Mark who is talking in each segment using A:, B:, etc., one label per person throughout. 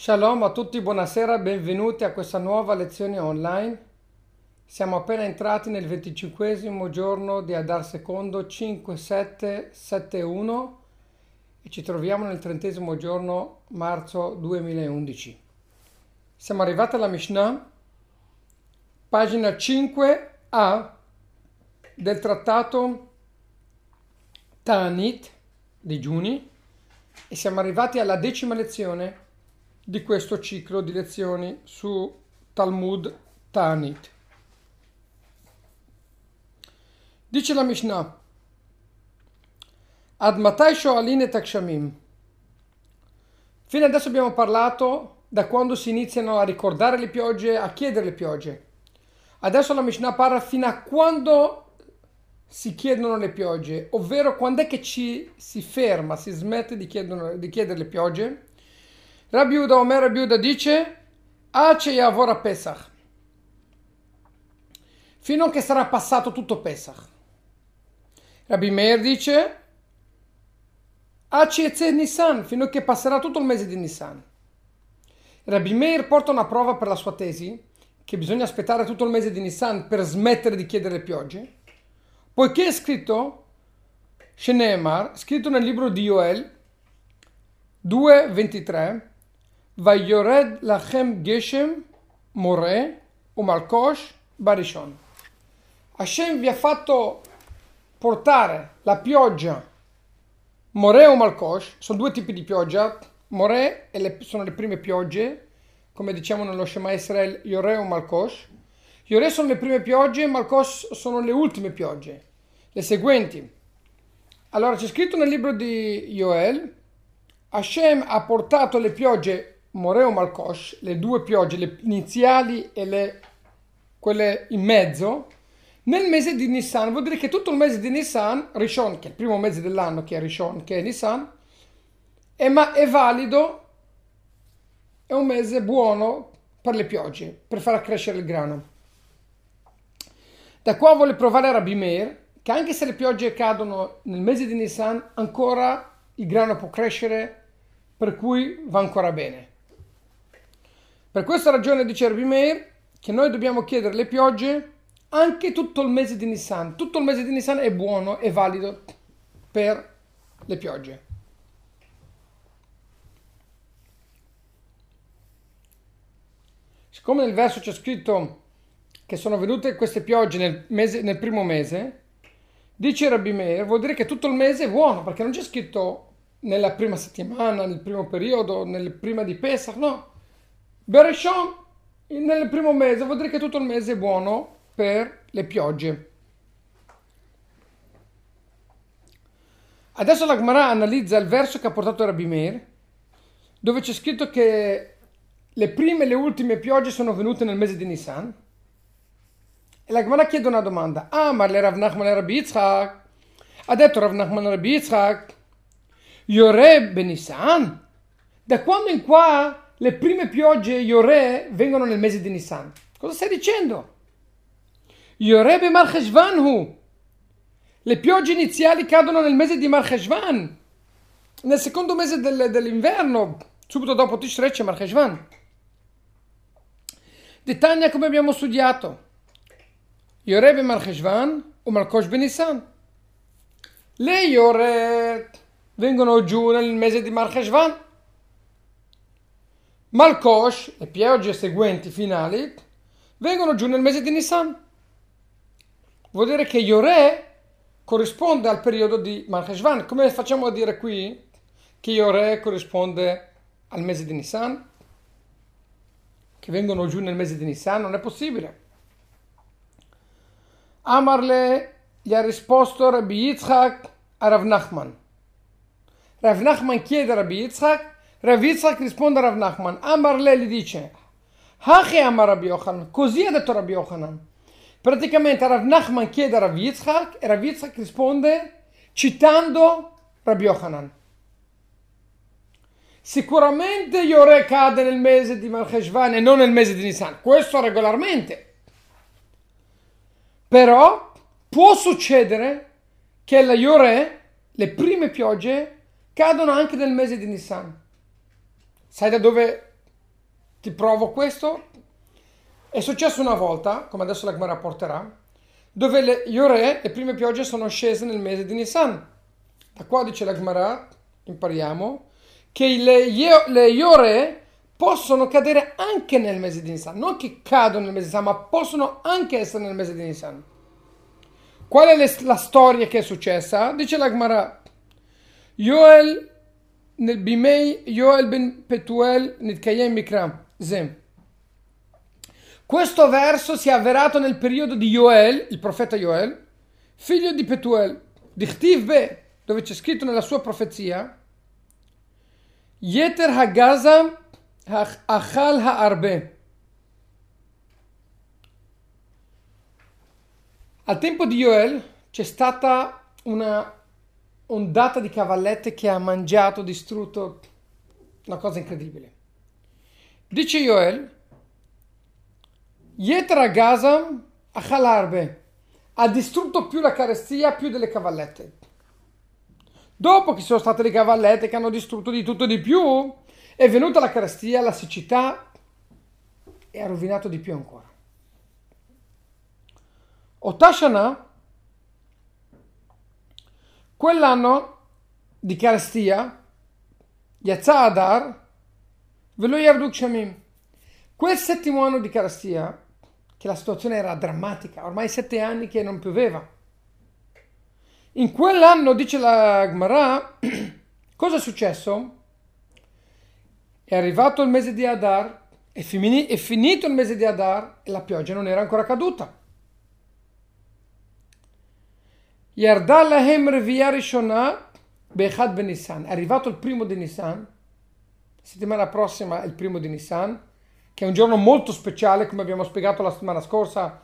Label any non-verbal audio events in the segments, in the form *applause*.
A: Shalom a tutti, buonasera, benvenuti a questa nuova lezione online. Siamo appena entrati nel venticinquesimo giorno di Adar secondo 5771 e ci troviamo nel trentesimo giorno marzo 2011. Siamo arrivati alla Mishnah, pagina 5a del trattato Tanit di Giuni e siamo arrivati alla decima lezione di questo ciclo di lezioni su Talmud Tanit. Dice la Mishnah, Ad matai sho'alin et akshamim. Fino adesso abbiamo parlato da quando si iniziano a ricordare le piogge, a chiedere le piogge. Adesso la Mishnah parla fino a quando si chiedono le piogge, ovvero quando è che ci si ferma, si smette di, di chiedere le piogge Rabbi Uda Omer Rabbi Uda dice Ace Yavora Pesach fino a che sarà passato tutto Pesach. Rabbi Meir dice Ace Eze Nissan fino a che passerà tutto il mese di Nissan. Rabbi Meir porta una prova per la sua tesi che bisogna aspettare tutto il mese di Nissan per smettere di chiedere le piogge, poiché è scritto Shenemar, scritto nel libro di Joel 2.23 ויורד לכם גשם מורה ומלקוש barishon. Hashem vi ha fatto portare la pioggia More o Malkosh, sono due tipi di pioggia, More le, sono le prime piogge, come diciamo nello Shema Israel, Yore o Malkosh. Yore sono le prime piogge, Malkosh sono le ultime piogge, le seguenti. Allora c'è scritto nel libro di Joel, Hashem ha portato le piogge Moreo Malkosh, le due piogge, le iniziali e le, quelle in mezzo, nel mese di Nissan. Vuol dire che tutto il mese di Nissan, Rishon, che è il primo mese dell'anno, che è Rishon, che è Nissan, è, ma è valido, è un mese buono per le piogge, per far crescere il grano. Da qua vuole provare Rabbi Meir che anche se le piogge cadono nel mese di Nissan, ancora il grano può crescere, per cui va ancora bene. Per questa ragione dice Rabbi Meir che noi dobbiamo chiedere le piogge anche tutto il mese di Nissan. Tutto il mese di Nissan è buono e valido per le piogge. Siccome nel verso c'è scritto che sono venute queste piogge nel, mese, nel primo mese, dice Rabbi Meir, vuol dire che tutto il mese è buono, perché non c'è scritto nella prima settimana, nel primo periodo, nel prima di Pesach, no. Bereshon nel primo mese vuol dire che tutto il mese è buono per le piogge. Adesso la Gemara analizza il verso che ha portato Rabbi Meir, dove c'è scritto che le prime e le ultime piogge sono venute nel mese di Nisan. E la Gemara chiede una domanda. Ah, ma le Rav Nachman e Rabbi Yitzhak. Ha detto Rav Nachman e Rabbi Yitzhak, Yoreb Nisan? Da quando in qua le prime piogge Yore vengono nel mese di Nissan. Cosa stai dicendo? Yore be Marcheshvan Le piogge iniziali cadono nel mese di Marcheshvan. Nel secondo mese del, dell'inverno, subito dopo Tishrei c'è Marcheshvan. Detaglia come abbiamo studiato. Yore be Marcheshvan o Malkosh ben Nissan. Le Yore vengono giù nel mese di Marcheshvan Malkosh, le piogge seguenti finali, vengono giù nel mese di Nissan. Vuol dire che Yore corrisponde al periodo di Marcheshvan. Come facciamo a dire qui che Yore corrisponde al mese di Nissan? Che vengono giù nel mese di Nissan? Non è possibile. Amarle gli ha risposto Rabbi Yitzhak a Rav Nachman. Rav Nachman chiede a Rabbi Yitzhak Rav Yitzhak risponde a Rav Nachman. Amar Leli dice, Hachi Amar Rabbi Yochanan. Così ha detto Rabbi Yochanan. Praticamente Rav Nachman chiede a Rav Yitzhak e Rav Yitzhak risponde citando Rabbi Yochanan. Sicuramente Yore cade nel mese di Malcheshvan e non nel mese di Nisan. Questo regolarmente. Però può succedere che la Yore, le prime piogge, cadono anche nel mese di Nisan. Sai da dove ti provo questo. È successo una volta, come adesso la Gemara porterà, dove le Yore, le prime piogge sono scese nel mese di Nisan. Da qua dice la Gemara, impariamo, che le, le Yore possono cadere anche nel mese di Nisan. Non che cadono nel mese di Nisan, ma possono anche essere nel mese di Nisan. Qual è le, la storia che è successa? Dice la Gemara, Yoel nel Bimei Yoel ben Petuel Nitkayem Mikram Zem. Questo verso si è avverato nel periodo di Yoel, il profeta Yoel, figlio di Petuel, di Chtiv dove c'è scritto nella sua profezia, Yeter Hagazam Achal Ha'arbe. Al tempo di Joel c'è stata una ondata di cavallette che ha mangiato, distrutto, una cosa incredibile. Dice Yoel, Yetra Gazam a Halarbe ha distrutto più la carestia più delle cavallette. Dopo che sono state le cavallette che hanno distrutto di tutto e di più, è venuta la carestia, la siccità e ha rovinato di più ancora. Otashana Quell'anno di carestia, Yazadar, Adar, ve Shamim. Quel settimo anno di carestia, che la situazione era drammatica, ormai sette anni che non pioveva. In quell'anno, dice la Gemara, *clears throat* cosa è successo? È arrivato il mese di Adar, è, finito il mese di Adar e la pioggia non era ancora caduta. Yarda lahem revia ben Nissan. È arrivato il primo di Nissan, settimana prossima è il primo di Nissan, che è un giorno molto speciale, come abbiamo spiegato la settimana scorsa,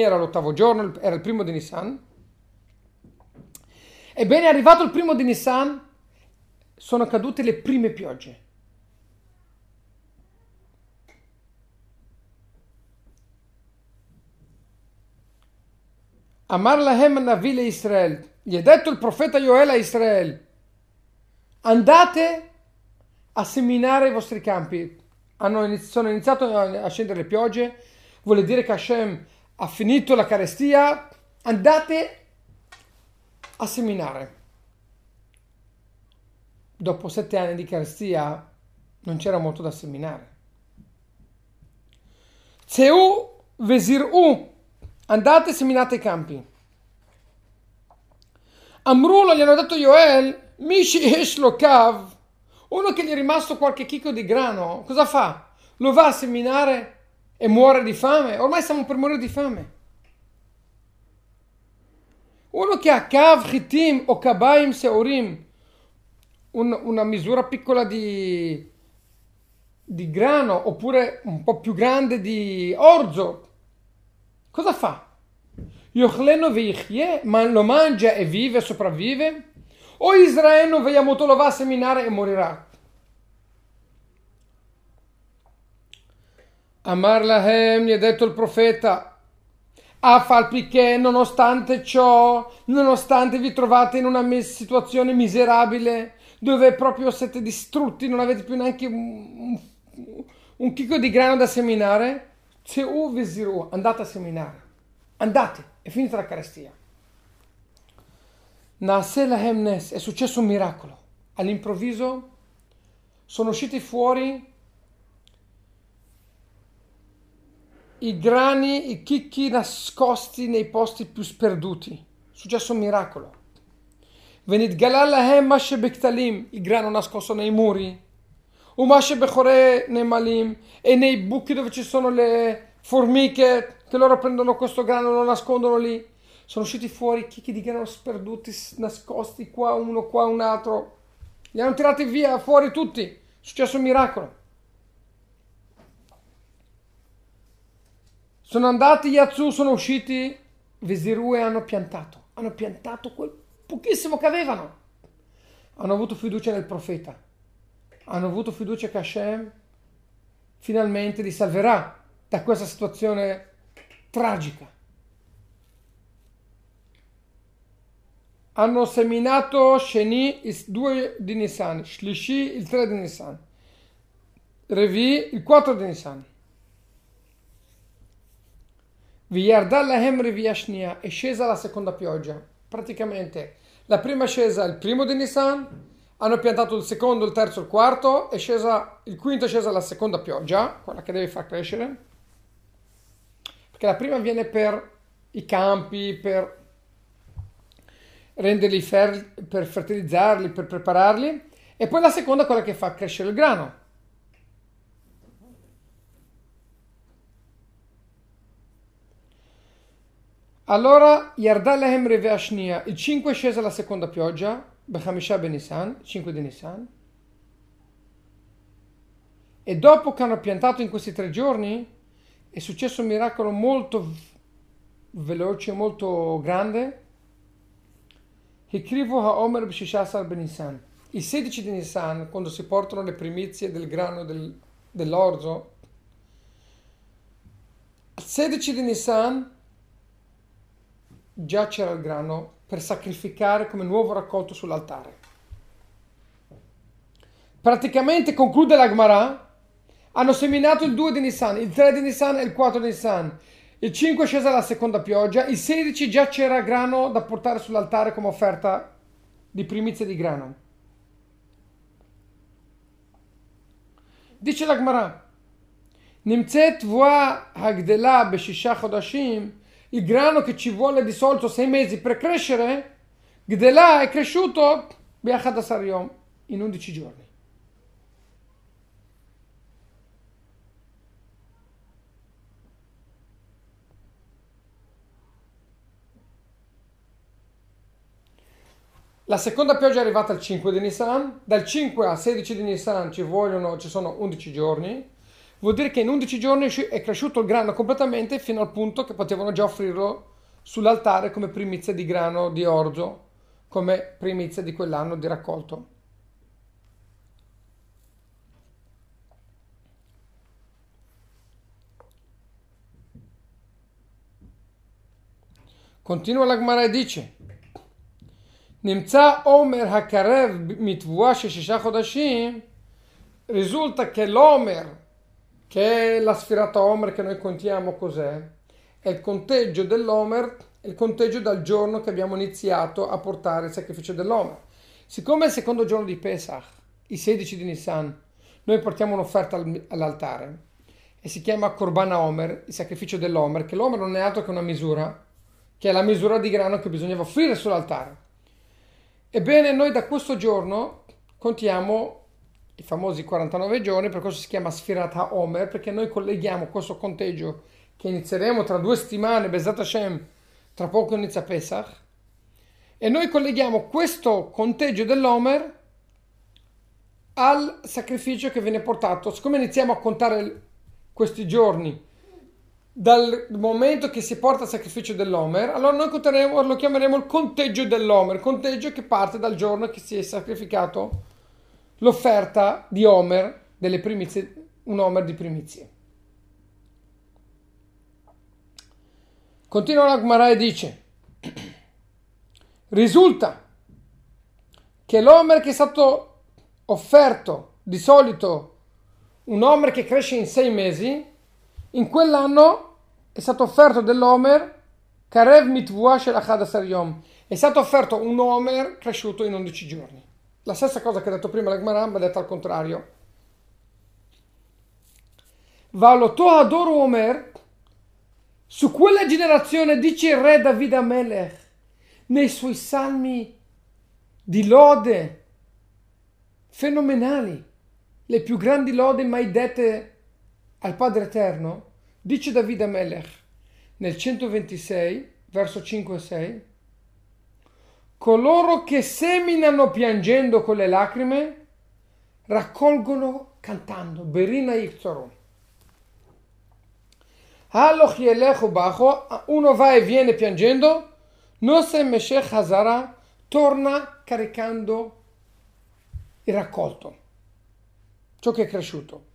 A: era l'ottavo giorno, era il primo di Nissan. Ebbene, arrivato il primo di Nissan, sono cadute le prime piogge. Amar lahem navile Israel. Gli ha detto il profeta Joel a Israele, andate a seminare i vostri campi. Hanno, sono iniziato a scendere le piogge, vuol dire che Hashem ha finito la carestia, andate a seminare. Dopo sette anni di carestia non c'era molto da seminare. Zeu vezir'u andate e seminate i campi. Amrulo gli hanno detto Joel, Mishi Eshlo Kav, uno che gli è rimasto qualche chicco di grano, cosa fa? Lo va a seminare e muore di fame? Ormai stiamo per morire di fame. Uno che ha Kav, Chitim o Kabaim, Seorim, un, una misura piccola di, di grano oppure un po' più grande di orzo, Cosa fa? Yochleno veichie, lo mangia e vive, sopravvive? O Israele non veiamo lo va a seminare e morirà? Amar Lahem gli ha detto il profeta, a Falpiché, nonostante ciò, nonostante vi trovate in una situazione miserabile, dove proprio siete distrutti, non avete più neanche un, un chicco di grano da seminare, Tseu Viziru, andate a seminare. Andate, è finita la carestia. Naase Lahem Nes, è successo un miracolo. All'improvviso sono usciti fuori i grani, i chicchi nascosti nei posti più sperduti. È successo un miracolo. Venit Galal Lahem Mashe Bektalim, il grano nascosto nei muri Umashe Bechore nei malim e nei buchi dove ci sono le formiche che loro prendono questo grano e lo nascondono lì. Sono usciti fuori chicchi di grano sperduti, nascosti qua uno, qua un altro. Li hanno tirati via fuori tutti. È successo un miracolo. Sono andati Yazzu, sono usciti Visiru e hanno piantato. Hanno piantato quel pochissimo che avevano. Hanno avuto fiducia nel profeta hanno avuto fiducia che Hashem finalmente li salverà da questa situazione tragica. Hanno seminato Sheni il 2 di Nissan, Shlishi il 3 di Nissan. Revi, il 4 di Nisan. Viyardalahem Revi Ashnia, è scesa la seconda pioggia. Praticamente la prima è scesa il primo di Nisan, hanno piantato il secondo, il terzo, il quarto, è scesa, il quinto è scesa la seconda pioggia, quella che deve far crescere, perché la prima viene per i campi, per renderli fer- per fertilizzarli, per prepararli, e poi la seconda è quella che fa crescere il grano. Allora, Yardalehem Reve Ashnia, il 5 è scesa la seconda pioggia, Bechamisha Benisan, 5 di Nisan, e dopo che hanno piantato in questi tre giorni, è successo un miracolo molto veloce, molto grande. Hikrivu HaOmer B'Shishasar Benisan. Il 16 di Nisan, quando si portano le primizie del grano del, dell'orzo, il 16 di Nisan già c'era il grano per sacrificare come nuovo raccolto sull'altare. Praticamente conclude la Gemara, hanno seminato il 2 di Nissan, il 3 di Nissan e il 4 di Nissan. Il 5 è scesa la seconda pioggia, il 16 già c'era grano da portare sull'altare come offerta di primizie di grano. Dice la Gemara, Nimtzet voa hagdela beshisha chodashim il grano che ci vuole di solito sei mesi per crescere, Gdela è cresciuto Beachadasariom in 11 giorni. La seconda pioggia è arrivata il 5 di Nissan, dal 5 al 16 di Nissan ci, vogliono, ci sono 11 giorni, vuol dire che in 11 giorni è cresciuto il grano completamente fino al punto che potevano già offrirlo sull'altare come primizia di grano di orzo, come primizia di quell'anno di raccolto. Continua la Gemara e dice Nimza Omer Hakarev mitvua sheshisha chodashim risulta che l'Omer che è la sfilata Homer che noi contiamo cos'è? È il conteggio dell'Homer, il conteggio dal giorno che abbiamo iniziato a portare il sacrificio dell'Homer. Siccome è il secondo giorno di Pesach, il 16 di Nissan, noi portiamo un'offerta all'altare e si chiama Corbana Homer, il sacrificio dell'Homer, che l'Homer non è altro che una misura, che è la misura di grano che bisognava offrire sull'altare. Ebbene, noi da questo giorno contiamo i famosi 49 giorni, per questo si chiama Sfirata Omer, perché noi colleghiamo questo conteggio che inizieremo tra due settimane, Bezat Hashem, tra poco inizia Pesach, e noi colleghiamo questo conteggio dell'Omer al sacrificio che viene portato. Siccome iniziamo a contare questi giorni dal momento che si porta il sacrificio dell'Omer, allora noi lo chiameremo il conteggio dell'Omer, conteggio che parte dal giorno che si è sacrificato l'offerta di Homer delle primizie, un Homer di primizie. Continua la e dice, *clears throat* risulta che l'Homer che è stato offerto di solito un Homer che cresce in sei mesi, in quell'anno è stato offerto dell'Homer Karev Mitvua Shelachad Yom. È stato offerto un Homer cresciuto in 11 giorni. La stessa cosa che ha detto prima la Gemara, ma detta al contrario. Valoto Ador Omer, su quella generazione dice il re David Amelech, nei suoi salmi di lode fenomenali, le più grandi lode mai dette al Padre Eterno, dice David Amelech nel 126, verso 5 e 6, Coloro che seminano piangendo con le lacrime raccolgono cantando. Berina Iktoro. Haloch yelechu bajo, uno va e viene piangendo, Nose Meshech Hazara torna caricando il raccolto, ciò che è cresciuto.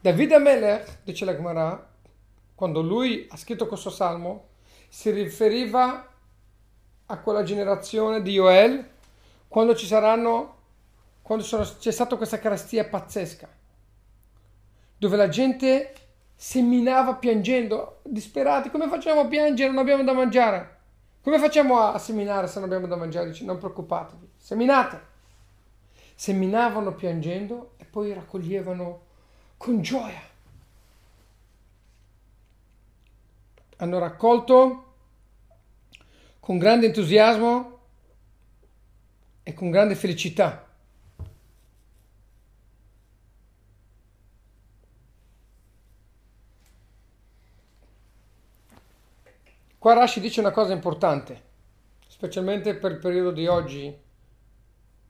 A: David Amelech, dice la Gemara, quando lui ha scritto questo salmo, si riferiva a quella generazione di Joel quando ci saranno quando sono, c'è stata questa carestia pazzesca, dove la gente seminava piangendo, disperati, come facciamo a piangere? Non abbiamo da mangiare. Come facciamo a seminare se non abbiamo da mangiare? Dice, non preoccupatevi, seminate. Seminavano piangendo e poi raccoglievano con gioia. Hanno raccolto con grande entusiasmo e con grande felicità. Qua Rashi dice una cosa importante, specialmente per il periodo di oggi,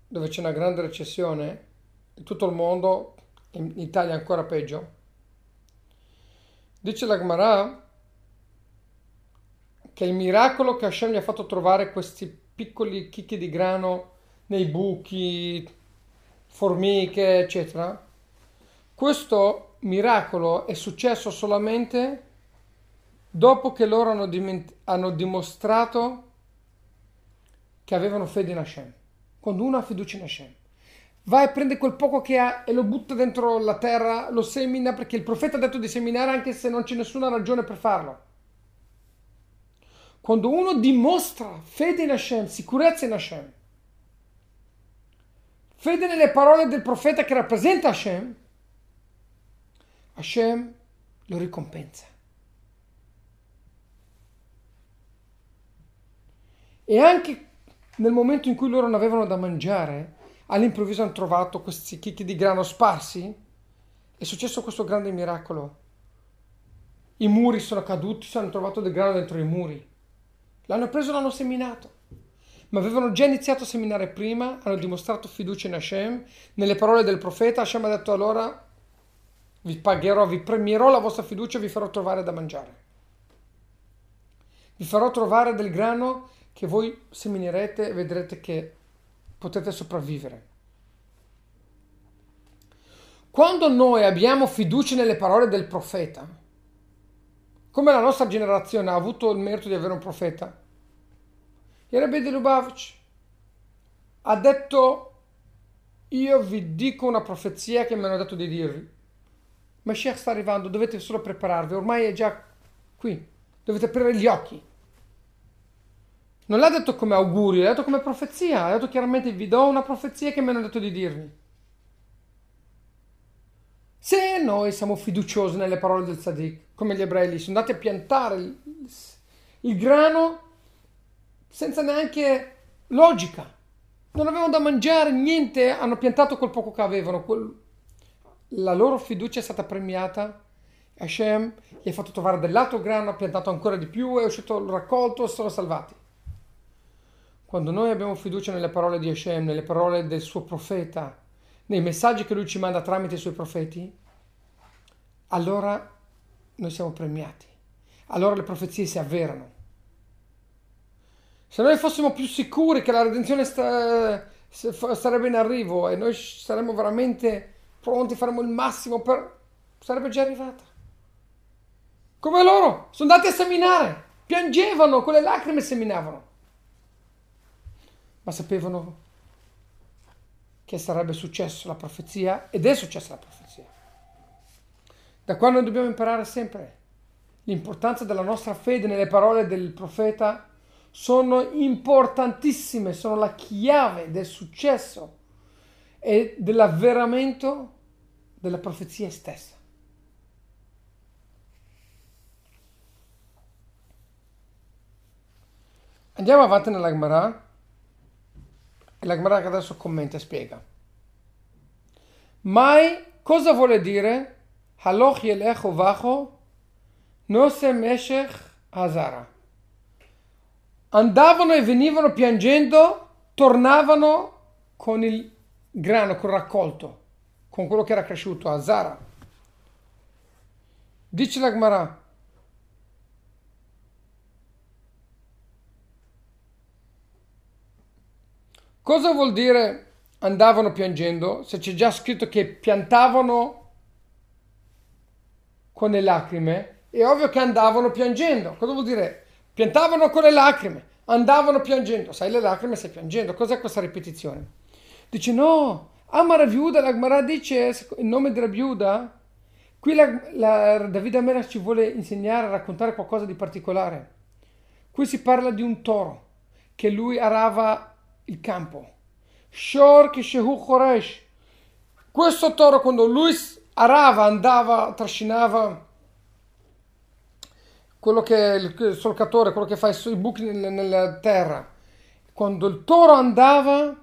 A: dove c'è una grande recessione, in tutto il mondo, in Italia ancora peggio. Dice la Gemara che il miracolo che Hashem gli ha fatto trovare questi piccoli chicchi di grano nei buchi, formiche, eccetera, questo miracolo è successo solamente dopo che loro hanno, diment- hanno dimostrato che avevano fede in Hashem. Quando uno ha fiducia in Hashem, va e prende quel poco che ha e lo butta dentro la terra, lo semina perché il profeta ha detto di seminare anche se non c'è nessuna ragione per farlo. Quando uno dimostra fede in Hashem, sicurezza in Hashem, fede nelle parole del profeta che rappresenta Hashem, Hashem lo ricompensa. E anche nel momento in cui loro non avevano da mangiare, all'improvviso hanno trovato questi chicchi di grano sparsi, è successo questo grande miracolo. I muri sono caduti, si hanno trovato del grano dentro i muri. L'hanno preso e l'hanno seminato. Ma avevano già iniziato a seminare prima, hanno dimostrato fiducia in Hashem. Nelle parole del profeta, Hashem ha detto allora vi pagherò, vi premierò la vostra fiducia e vi farò trovare da mangiare. Vi farò trovare del grano che voi seminerete e vedrete che potete sopravvivere. Quando noi abbiamo fiducia nelle parole del profeta, come la nostra generazione ha avuto il merito di avere un profeta, Yerebbe di Lubavitch ha detto io vi dico una profezia che mi hanno detto di dirvi. Mashiach sta arrivando, dovete solo prepararvi, ormai è già qui, dovete aprire gli occhi. Non l'ha detto come augurio, l'ha detto come profezia. Ha detto chiaramente vi do una profezia che mi hanno detto di dirvi. Se noi siamo fiduciosi nelle parole del Sadiq, come gli ebrei lì, sono andati a piantare il, il grano senza neanche logica. Non avevano da mangiare, niente, hanno piantato quel poco che avevano. Quel... La loro fiducia è stata premiata. Hashem gli ha fatto trovare dell'altro grano, ha piantato ancora di più, è uscito il raccolto e sono salvati. Quando noi abbiamo fiducia nelle parole di Hashem, nelle parole del suo profeta, nei messaggi che lui ci manda tramite i suoi profeti, allora noi siamo premiati. Allora le profezie si avverano. Se noi fossimo più sicuri che la redenzione sta, sarebbe in arrivo e noi saremmo veramente pronti, faremo il massimo per... sarebbe già arrivata. Come loro, sono andati a seminare, piangevano, con le lacrime seminavano ma sapevano che sarebbe successo la profezia ed è successa la profezia. Da qua noi dobbiamo imparare sempre l'importanza della nostra fede nelle parole del profeta sono importantissime, sono la chiave del successo e dell'avveramento della profezia stessa. Andiamo avanti nella Gemara e la che adesso commenta e spiega. Mai cosa vuole dire Haloch yelech vacho nose meshech hazara? Andavano e venivano piangendo, tornavano con il grano, col raccolto, con quello che era cresciuto, Hazara. Dice la Gemara, Cosa vuol dire andavano piangendo? Se c'è già scritto che piantavano con le lacrime, è ovvio che andavano piangendo. Cosa vuol dire? Piantavano con le lacrime, andavano piangendo. Sai le lacrime, stai piangendo. Cos'è questa ripetizione? Dice no, Ama Raviuda, la Gemara dice il nome di Raviuda, qui la, la, Davide Amera ci vuole insegnare a raccontare qualcosa di particolare. Qui si parla di un toro che lui arava il campo. Shor Kishehu Choresh. Questo toro quando lui arava, andava, trascinava quello che è il solcatore, quello che fa i buchi nella terra. Quando il toro andava,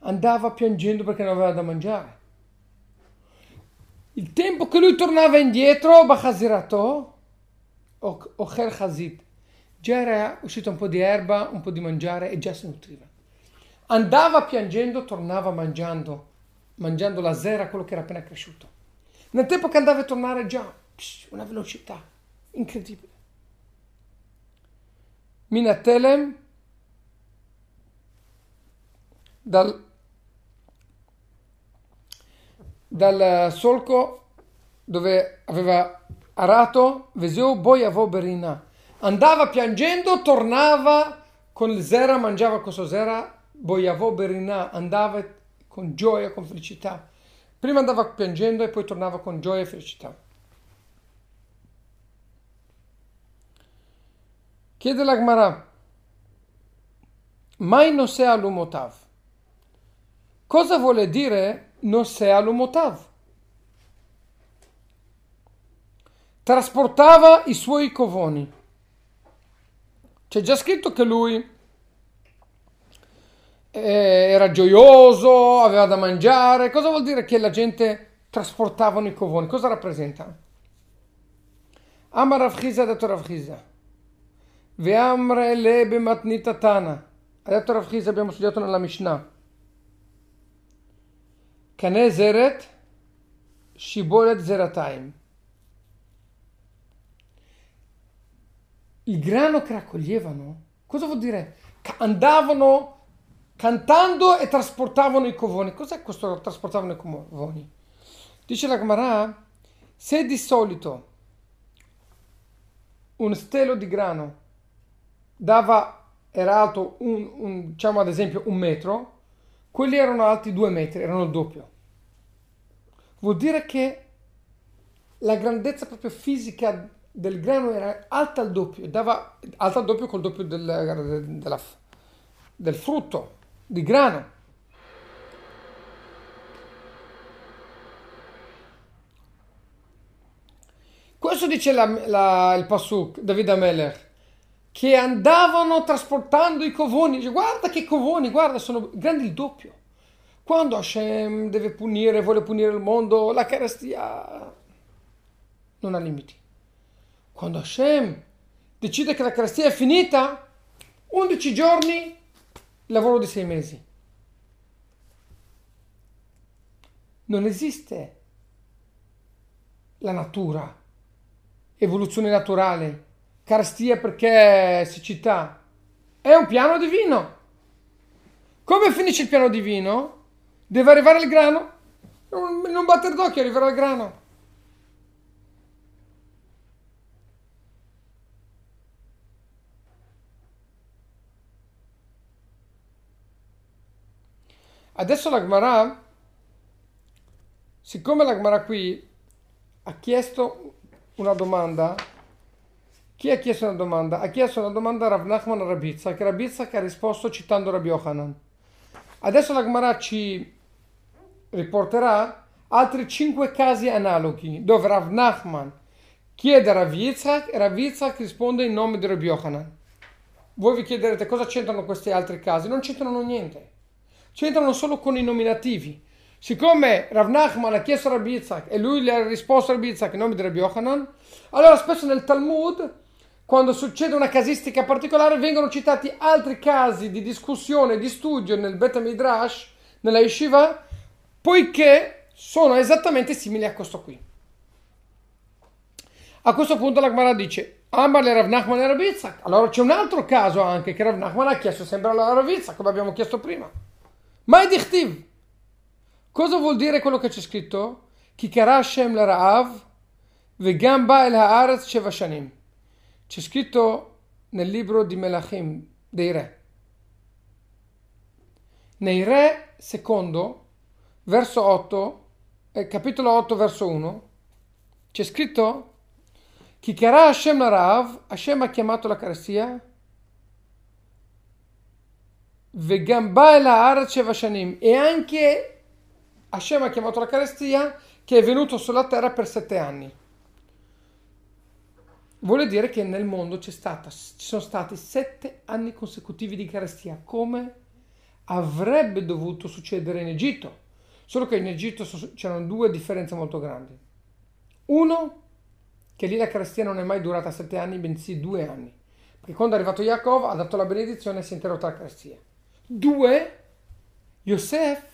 A: andava piangendo perché non aveva da mangiare. Il tempo che lui tornava indietro, Bachazirato, Ocher Chazit, già era uscito un po' di erba, un po' di mangiare e già si nutriva. Andava piangendo, tornava mangiando, mangiando la zera, quello che era appena cresciuto. Nel tempo che andava a tornare già, una velocità incredibile. Minatelem dal, dal solco dove aveva arato, Veseu Boiavo Berina. Andava piangendo, tornava con il zera, mangiava questo zera, Boiavo Berina, andava con gioia, con felicità. Prima andava piangendo e poi tornava con gioia e felicità. Chiede la mai non sei all'umotav. Cosa vuole dire non sei all'umotav? Trasportava i suoi covoni. C'è già scritto che lui eh, era gioioso, aveva da mangiare. Cosa vuol dire che la gente trasportava i covoni? Cosa rappresenta? Amar Rav Chizia ha detto Rav Chizia. Veamre le bematnita tana. Ha detto Rav Chizia, abbiamo studiato nella Mishnah. Cane zeret, shibolet zerataim. Il grano che raccoglievano, cosa vuol dire? Andavano cantando e trasportavano i covoni. Cos'è questo trasportavano i covoni? Dice la Gemara, se di solito un stelo di grano dava, era alto un, un, diciamo ad esempio un metro, quelli erano alti due metri, erano il doppio. Vuol dire che la grandezza proprio fisica del grano era alta al doppio, dava alta al doppio col doppio del, della, del frutto di grano. Questo dice la, la, il Pasuk, Davide Ameler, che andavano trasportando i covoni. Dice, guarda che covoni, guarda, sono grandi il doppio. Quando Hashem deve punire, vuole punire il mondo, la carestia non ha limiti. Quando Hashem decide che la carestia è finita, 11 giorni, lavoro di 6 mesi. Non esiste la natura, evoluzione naturale, carestia perché siccità. È un piano divino. Come finisce il piano divino? Deve arrivare il grano? Non, battere d'occhio, arriverà il grano. Adesso la Gemara, siccome la Gemara qui ha chiesto una domanda, chi ha chiesto una domanda? Ha chiesto una domanda a Rav Nachman Rabizza, che Rabizza che ha risposto citando Rabbi Yohanan. Adesso la Gemara ci riporterà altri cinque casi analoghi dove Rav Nachman chiede a Rav Yitzhak e Rav Yitzhak risponde in nome di Rabbi Yochanan. Voi vi chiederete cosa c'entrano questi altri casi? Non c'entrano niente, c'entrano solo con i nominativi. Siccome Rav Nachman ha chiesto a Rabbi Yitzhak e lui gli ha risposto a Rabbi Yitzhak in nome di Rabbi Yochanan, allora spesso nel Talmud quando succede una casistica particolare vengono citati altri casi di discussione, di studio nel Bet Midrash, nella Yeshiva, poiché sono esattamente simili a questo qui. A questo punto la Gemara dice Amar le Rav Nachman e Rav Allora c'è un altro caso anche che Rav Nachman ha chiesto sempre alla Rav come abbiamo chiesto prima. Ma è dichtiv. Cosa vuol dire quello che c'è scritto? Ki karashem la Ra'av vegam ba el haaretz sheva. C'è scritto nel libro di Melachim dei re. Nei Re secondo, verso 8, eh, capitolo 8, verso 1, c'è scritto chiarà Hashem Rav, Hashem ha chiamato la carestia E anche Hashem ha chiamato la carestia che è venuto sulla terra per sette anni. Vuole dire che nel mondo stata, ci sono stati sette anni consecutivi di carestia, come avrebbe dovuto succedere in Egitto. Solo che in Egitto c'erano due differenze molto grandi. Uno, che lì la carestia non è mai durata sette anni, bensì due anni. Perché quando è arrivato Yaakov ha dato la benedizione e si è interrotta la carestia. Due, Yosef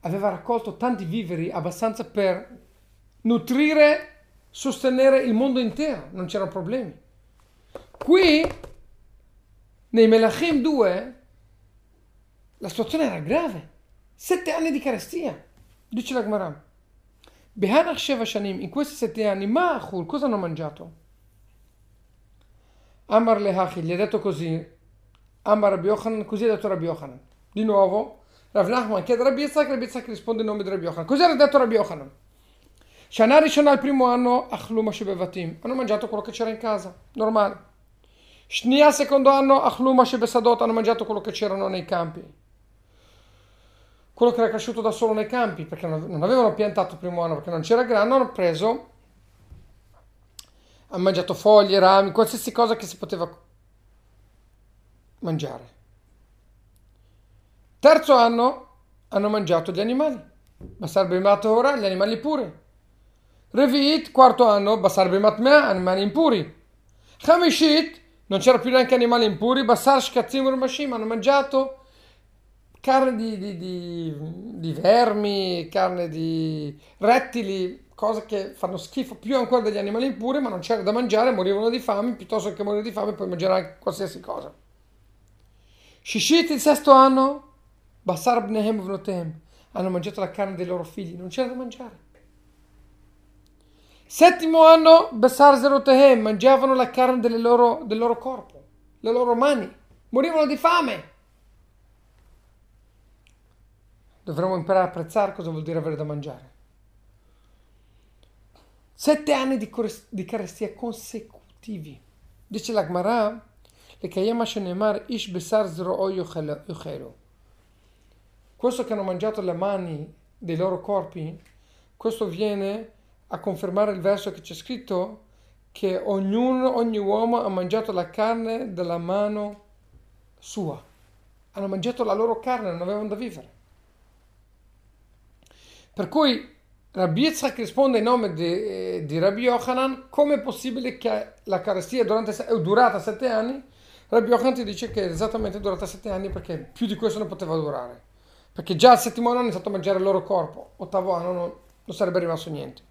A: aveva raccolto tanti viveri abbastanza per nutrire, sostenere il mondo intero, non c'erano problemi. Qui, nei Melachim 2, la situazione era grave. Sette anni di carestia, dice la Gemara. Behanach Sheva Shanim, in questi sette anni, Ma'achul, cosa hanno mangiato? Amar Lehachi, gli ha detto così, Amar Rabbi Yochanan, così ha detto Rabbi Yochanan. Di nuovo, Rav Nachman chiede a Rabbi Yitzhak, Rabbi Yitzhak risponde in nome di Rabbi Yochanan. Così ha detto Rabbi Yochanan. Shana Rishona il primo anno, Achlu Mashebevatim, hanno mangiato quello che c'era in casa, normale. Shnia secondo anno, Achlu Mashebesadot, hanno mangiato quello che c'erano nei campi quello che era cresciuto da solo nei campi, perché non avevano piantato il primo anno, perché non c'era grano, hanno preso, hanno mangiato foglie, rami, qualsiasi cosa che si poteva mangiare. Terzo anno hanno mangiato gli animali, Basar Bemat ora, gli animali puri. Revit, quarto anno, Basar Bemat Mea, animali impuri. Hamishit, non c'era più neanche animali impuri, Basar Shkatzim Urmashim, hanno mangiato carne di, di, di, di, vermi, carne di rettili, cose che fanno schifo più ancora degli animali impuri, ma non c'era da mangiare, morivano di fame, piuttosto che morire di fame puoi mangiare anche qualsiasi cosa. Shishit il sesto anno, Basar Bnehem Vnotem, hanno mangiato la carne dei loro figli, non c'era da mangiare. Settimo anno, Basar Zerotehem, mangiavano la carne loro, del loro corpo, le loro mani, morivano di fame. Dovremmo imparare a apprezzare cosa vuol dire avere da mangiare. Sette anni di, di carestia consecutivi. Dice la Le kayama shenemar ish besar zro yochelu. Questo che hanno mangiato le mani dei loro corpi, questo viene a confermare il verso che c'è scritto che ognuno, ogni uomo ha mangiato la carne della mano sua. Hanno mangiato la loro carne, non avevano da vivere. Per cui Rabbi Yitzhak risponde in nome di, di Rabbi Yochanan come è possibile che la carestia durante, è durata sette anni? Rabbi Yochanan ti dice che è esattamente durata sette anni perché più di questo non poteva durare. Perché già al settimo anno hanno iniziato a mangiare il loro corpo, ottavo anno non, non sarebbe rimasto niente.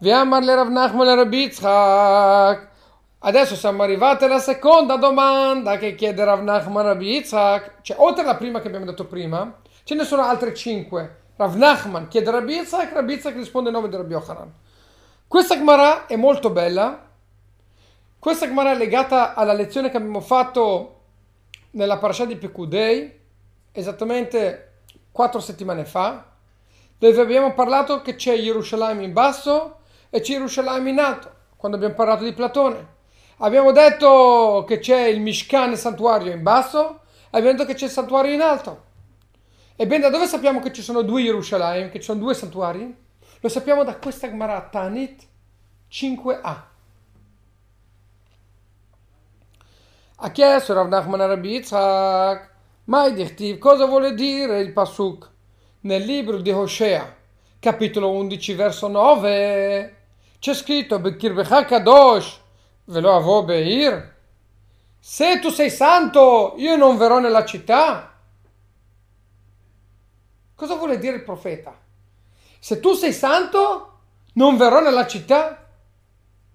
A: Viamarle Rav Nachman e Rabbi. Adesso siamo arrivati alla seconda domanda che chiede Rav Nachman Rabbi Yitzhak. Cioè, oltre alla prima che abbiamo detto prima, Ce ne sono altre cinque. Rav Nachman chiede Rabbi Yitzhak, Rabbi Yitzhak risponde in nome di Rabbi Yochanan. Questa Gemara è molto bella. Questa Gemara è legata alla lezione che abbiamo fatto nella parasha di Pekudei, esattamente quattro settimane fa, dove abbiamo parlato che c'è Gerusalemme in basso e c'è Gerusalemme in alto, quando abbiamo parlato di Platone. Abbiamo detto che c'è il Mishkan, il santuario in basso, abbiamo detto che c'è il santuario in alto. Ebbene, da dove sappiamo che ci sono due Gerusalemme, che ci sono due santuari? Lo sappiamo da questa Gemara Tanit 5a. Ha chiesto Rav Nachman Rabbi Yitzhak, mai dirtiv, cosa vuole dire il Pasuk? Nel libro di Hosea, capitolo 11, verso 9, c'è scritto, Bekirbecha Kadosh, ve lo avo Beir? Se tu sei santo, io non verrò nella città. Cosa vuole dire il profeta? Se tu sei santo, non verrò nella città?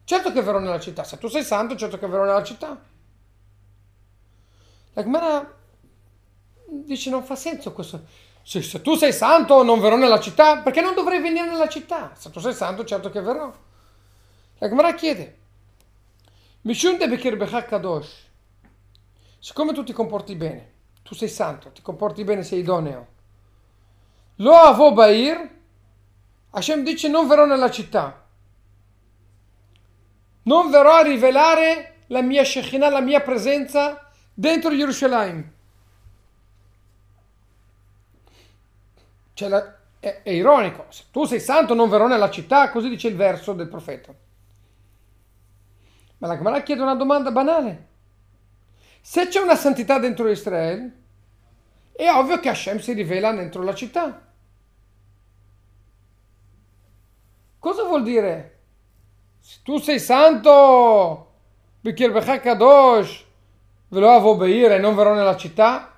A: Certo che verrò nella città. Se tu sei santo, certo che verrò nella città. La Gemara dice non fa senso questo. Se, se, tu sei santo, non verrò nella città? Perché non dovrei venire nella città? Se tu sei santo, certo che verrò. La Gemara chiede. Siccome tu ti comporti bene, tu sei santo, ti comporti bene, sei idoneo. Lo avo Bair, Hashem dice non verrò nella città, non verrò a rivelare la mia Shekinah, la mia presenza dentro Gerusalemme. La, è, è, ironico, se tu sei santo non verrò nella città, così dice il verso del profeta. Ma la Gemara chiede una domanda banale. Se c'è una santità dentro Israele, è ovvio che Hashem si rivela dentro la città. Cosa vuol dire? Se tu sei santo, Bikir Kadosh, ve lo avevo beire e non verrò nella città?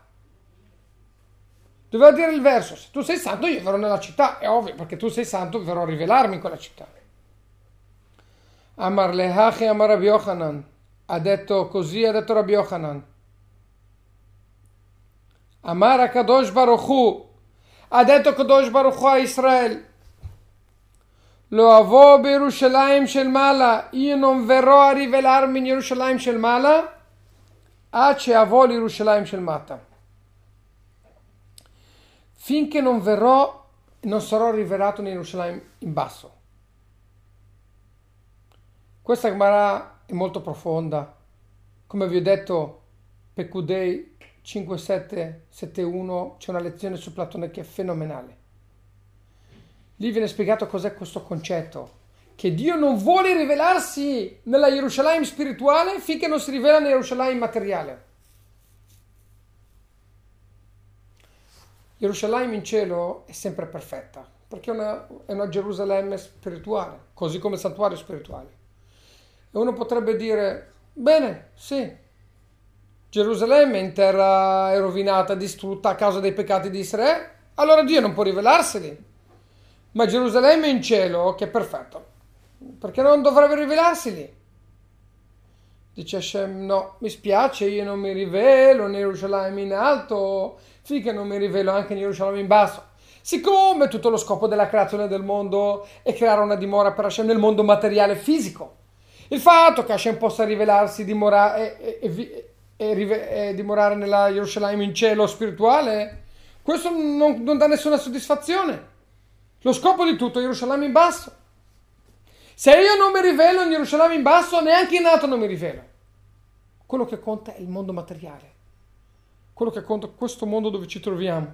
A: Doveva dire il verso, se tu sei santo io verrò nella città, è ovvio, perché tu sei santo verrò a rivelarmi in quella città. Amar lehachi amar Rabbi Yochanan, ha detto così, ha detto Rabbi Yochanan. Amar Kadosh Baruch ha detto Kadosh Baruch a Israele. Lo avo Yerushalayim shel Mala, io non verrò a rivelarmi in Yerushalayim shel Mala, a che avo Yerushalayim shel Mata finché non verrò, non sarò rivelato in Gerusalemme in basso. Questa Gemara è molto profonda. Come vi ho detto, Pecudei 5771 c'è una lezione su Platone che è fenomenale. Lì viene spiegato cos'è questo concetto, che Dio non vuole rivelarsi nella Gerusalemme spirituale finché non si rivela nella Gerusalemme materiale. Gerusalemme in cielo è sempre perfetta, perché è una, è una Gerusalemme spirituale, così come il santuario spirituale. E uno potrebbe dire, bene, sì, Gerusalemme in terra è rovinata, distrutta a causa dei peccati di Israele, allora Dio non può rivelarseli. Ma Gerusalemme in cielo, che è perfetto, perché non dovrebbe rivelarseli? Dice Hashem, no, mi spiace, io non mi rivelo in Gerusalemme in alto, finché non mi rivelo anche in Gerusalemme in basso. Siccome tutto lo scopo della creazione del mondo è creare una dimora per Hashem nel mondo materiale fisico, il fatto che Hashem possa rivelarsi dimora, e, e, e, e, dimorare nella Gerusalemme in cielo spirituale, questo non, non dà nessuna soddisfazione. Lo scopo di tutto è Gerusalemme in basso. Se io non mi rivelo in Gerusalemme in basso, neanche in alto non mi rivelo. Quello che conta è il mondo materiale quello che conta questo mondo dove ci troviamo.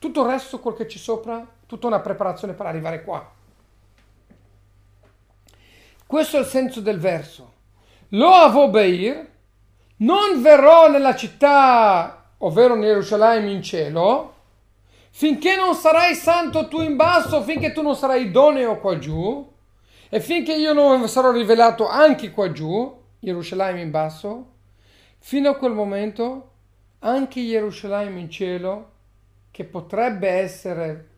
A: Tutto il resto, quel che c'è sopra, tutta una preparazione per arrivare qua. Questo è il senso del verso. Lo avobeir, non verrò nella città, ovvero in Gerusalemme in cielo, finché non sarai santo tu in basso, finché tu non sarai idoneo qua giù, e finché io non sarò rivelato anche qua giù, Gerusalemme in basso, Fino a quel momento anche Gerusalemme in cielo, che potrebbe essere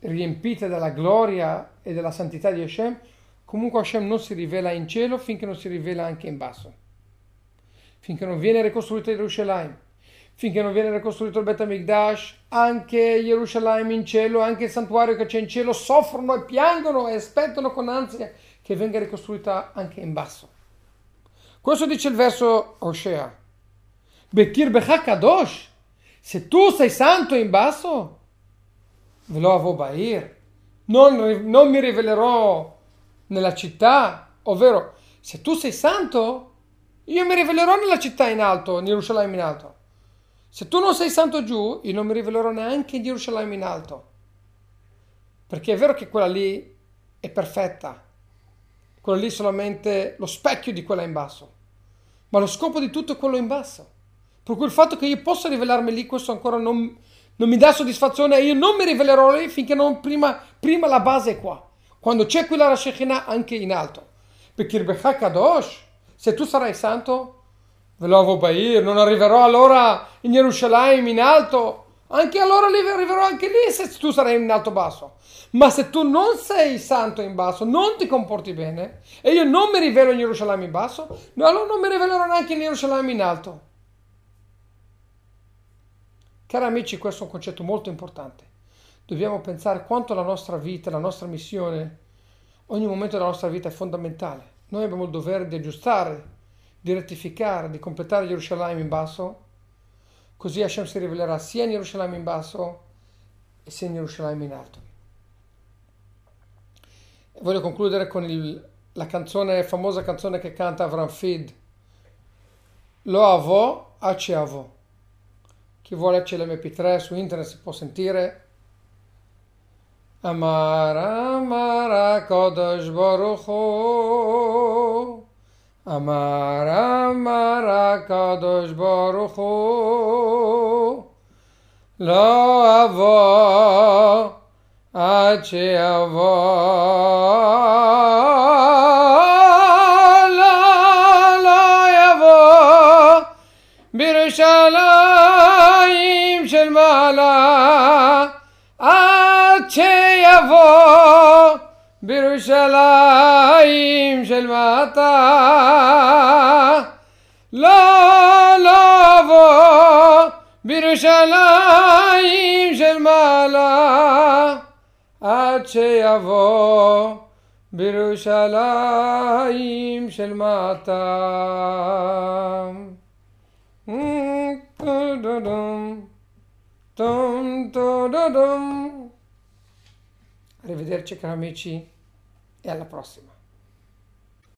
A: riempita della gloria e della santità di Hashem, comunque Hashem non si rivela in cielo finché non si rivela anche in basso. Finché non viene ricostruito Gerusalemme, finché non viene ricostruito il Bet HaMikdash, anche Gerusalemme in cielo, anche il santuario che c'è in cielo, soffrono e piangono e aspettano con ansia che venga ricostruita anche in basso. Questo dice il verso Osea. Bekir Kadosh. Se tu sei santo in basso, ve lo avevo bair. Non, non mi rivelerò nella città, ovvero se tu sei santo, io mi rivelerò nella città in alto, in Gerusalemme in alto. Se tu non sei santo giù, io non mi rivelerò neanche in Gerusalemme in alto. Perché è vero che quella lì è perfetta, quella lì è solamente lo specchio di quella in basso ma lo scopo di tutto è quello in basso. Per cui il fatto che io possa rivelarmi lì, questo ancora non, non mi dà soddisfazione e io non mi rivelerò lì finché non prima, prima la base è qua. Quando c'è qui la Shekinah anche in alto. Perché il Kadosh, se tu sarai santo, ve lo Bair, non arriverò allora in Gerusalemme in alto, anche allora arriverò anche lì se tu sarai in alto basso. Ma se tu non sei santo in basso, non ti comporti bene, e io non mi rivelo in Gerusalemme in basso, allora non mi rivelerò neanche in Gerusalemme in alto. Cari amici, questo è un concetto molto importante. Dobbiamo pensare quanto la nostra vita, la nostra missione, ogni momento della nostra vita è fondamentale. Noi abbiamo il dovere di aggiustare, di rettificare, di completare Gerusalemme in basso, così Hashem si rivelerà sia in Gerusalemme in basso e sia in Gerusalemme in alto. E voglio concludere con il, la canzone, la famosa canzone che canta Avram Fid, Lo avò, a ce avò. Chi vuole CLMP3 su internet si può sentire Amar Amar HaKadosh Baruch Hu אמר אמר הקדוש ברוך הוא לא אבוא עד שיבוא בירושלים של מטה לא לבוא בירושלים של מעלה עד שיבוא בירושלים של מטה. Dum, dum, dum, dum. Arrivederci cari amici E alla prossima.